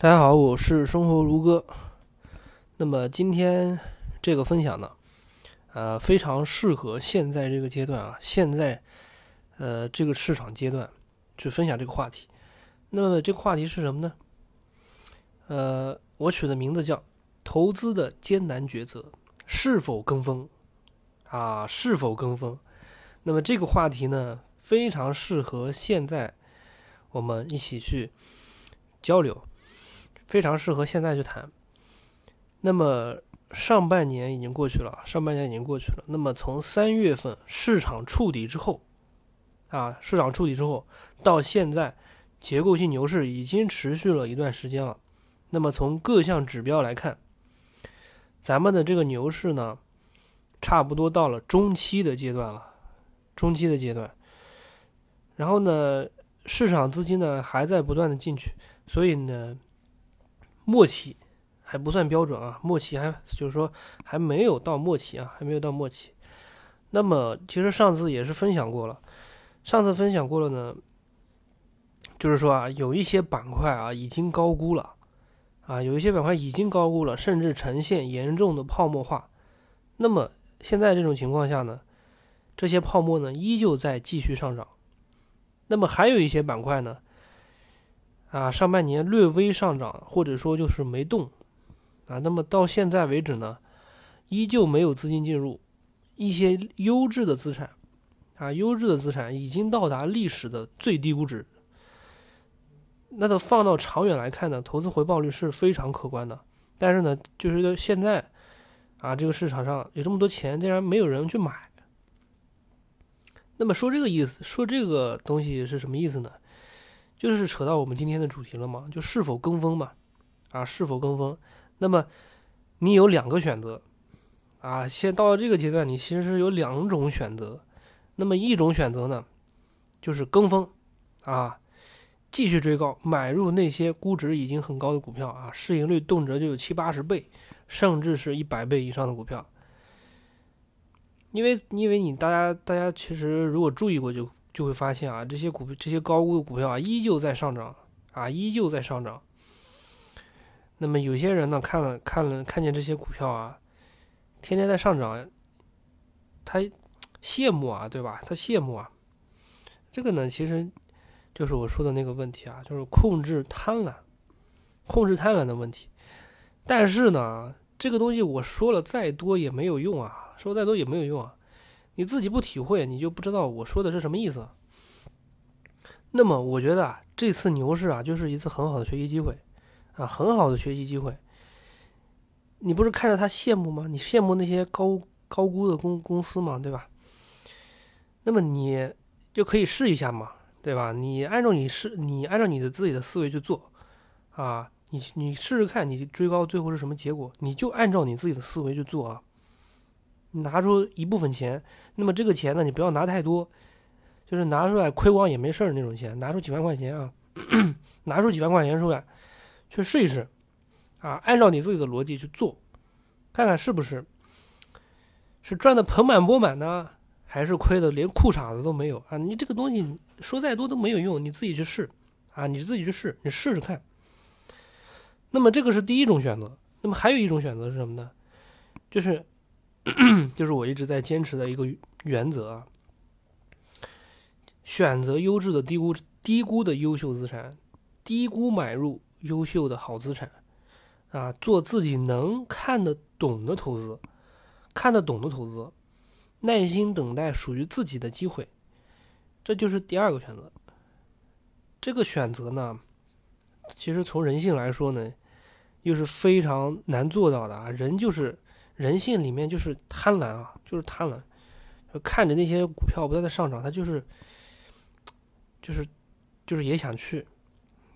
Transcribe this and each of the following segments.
大家好，我是生活如歌。那么今天这个分享呢，呃，非常适合现在这个阶段啊，现在呃这个市场阶段去分享这个话题。那么这个话题是什么呢？呃，我取的名字叫“投资的艰难抉择，是否跟风啊？是否跟风？”那么这个话题呢，非常适合现在我们一起去交流。非常适合现在去谈。那么上半年已经过去了，上半年已经过去了。那么从三月份市场触底之后，啊，市场触底之后到现在，结构性牛市已经持续了一段时间了。那么从各项指标来看，咱们的这个牛市呢，差不多到了中期的阶段了，中期的阶段。然后呢，市场资金呢还在不断的进去，所以呢。末期还不算标准啊，末期还就是说还没有到末期啊，还没有到末期。那么其实上次也是分享过了，上次分享过了呢，就是说啊，有一些板块啊已经高估了啊，有一些板块已经高估了，甚至呈现严重的泡沫化。那么现在这种情况下呢，这些泡沫呢依旧在继续上涨。那么还有一些板块呢。啊，上半年略微上涨，或者说就是没动，啊，那么到现在为止呢，依旧没有资金进入，一些优质的资产，啊，优质的资产已经到达历史的最低估值，那都放到长远来看呢，投资回报率是非常可观的，但是呢，就是现在，啊，这个市场上有这么多钱，竟然没有人去买，那么说这个意思，说这个东西是什么意思呢？就是扯到我们今天的主题了嘛，就是否跟风嘛，啊，是否跟风？那么你有两个选择，啊，现到了这个阶段，你其实是有两种选择。那么一种选择呢，就是跟风，啊，继续追高，买入那些估值已经很高的股票啊，市盈率动辄就有七八十倍，甚至是一百倍以上的股票。因为因为你大家大家其实如果注意过就。就会发现啊，这些股、这些高估的股票啊，依旧在上涨啊，依旧在上涨。那么有些人呢，看了看了看见这些股票啊，天天在上涨，他羡慕啊，对吧？他羡慕啊。这个呢，其实就是我说的那个问题啊，就是控制贪婪，控制贪婪的问题。但是呢，这个东西我说了再多也没有用啊，说再多也没有用啊。你自己不体会，你就不知道我说的是什么意思。那么，我觉得啊，这次牛市啊，就是一次很好的学习机会，啊，很好的学习机会。你不是看着他羡慕吗？你羡慕那些高高估的公公司吗，对吧？那么你就可以试一下嘛，对吧？你按照你试，你按照你的自己的思维去做，啊，你你试试看，你追高最后是什么结果？你就按照你自己的思维去做啊。拿出一部分钱，那么这个钱呢，你不要拿太多，就是拿出来亏光也没事儿那种钱，拿出几万块钱啊，拿出几万块钱出来，去试一试，啊，按照你自己的逻辑去做，看看是不是是赚的盆满钵满呢，还是亏的连裤衩子都没有啊？你这个东西说再多都没有用，你自己去试啊，你自己去试，你试试看。那么这个是第一种选择，那么还有一种选择是什么呢？就是。就是我一直在坚持的一个原则啊，选择优质的低估低估的优秀资产，低估买入优秀的好资产，啊，做自己能看得懂的投资，看得懂的投资，耐心等待属于自己的机会，这就是第二个选择。这个选择呢，其实从人性来说呢，又是非常难做到的啊，人就是。人性里面就是贪婪啊，就是贪婪，就看着那些股票不断的上涨，他就是，就是，就是也想去，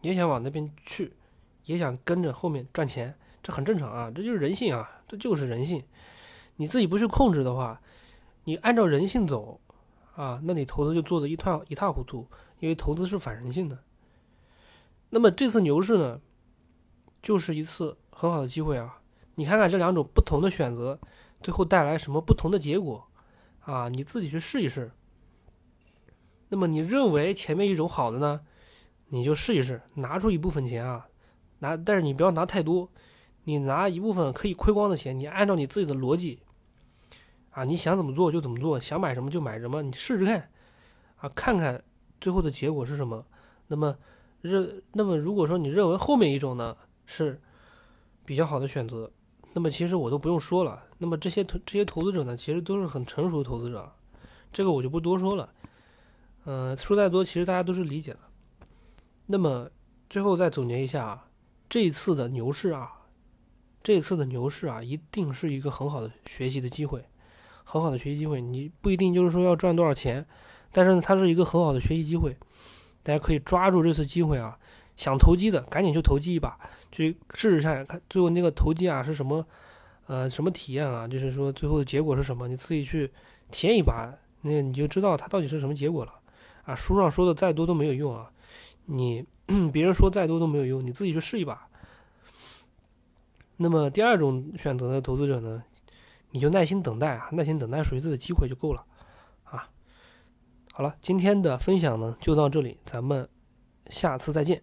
也想往那边去，也想跟着后面赚钱，这很正常啊，这就是人性啊，这就是人性。你自己不去控制的话，你按照人性走啊，那你投资就做的一塌一塌糊涂，因为投资是反人性的。那么这次牛市呢，就是一次很好的机会啊。你看看这两种不同的选择，最后带来什么不同的结果，啊，你自己去试一试。那么你认为前面一种好的呢，你就试一试，拿出一部分钱啊，拿，但是你不要拿太多，你拿一部分可以亏光的钱，你按照你自己的逻辑，啊，你想怎么做就怎么做，想买什么就买什么，你试试看，啊，看看最后的结果是什么。那么认，那么如果说你认为后面一种呢是比较好的选择，那么其实我都不用说了。那么这些投这些投资者呢，其实都是很成熟的投资者，这个我就不多说了。嗯，说再多，其实大家都是理解的。那么最后再总结一下啊，这一次的牛市啊，这一次的牛市啊，一定是一个很好的学习的机会，很好的学习机会。你不一定就是说要赚多少钱，但是呢，它是一个很好的学习机会，大家可以抓住这次机会啊。想投机的，赶紧去投机一把，去试试看看最后那个投机啊是什么，呃，什么体验啊？就是说最后的结果是什么？你自己去体验一把，那你就知道它到底是什么结果了。啊，书上说的再多都没有用啊，你 别人说再多都没有用，你自己去试一把。那么第二种选择的投资者呢，你就耐心等待啊，耐心等待属于自己的机会就够了啊。好了，今天的分享呢就到这里，咱们下次再见。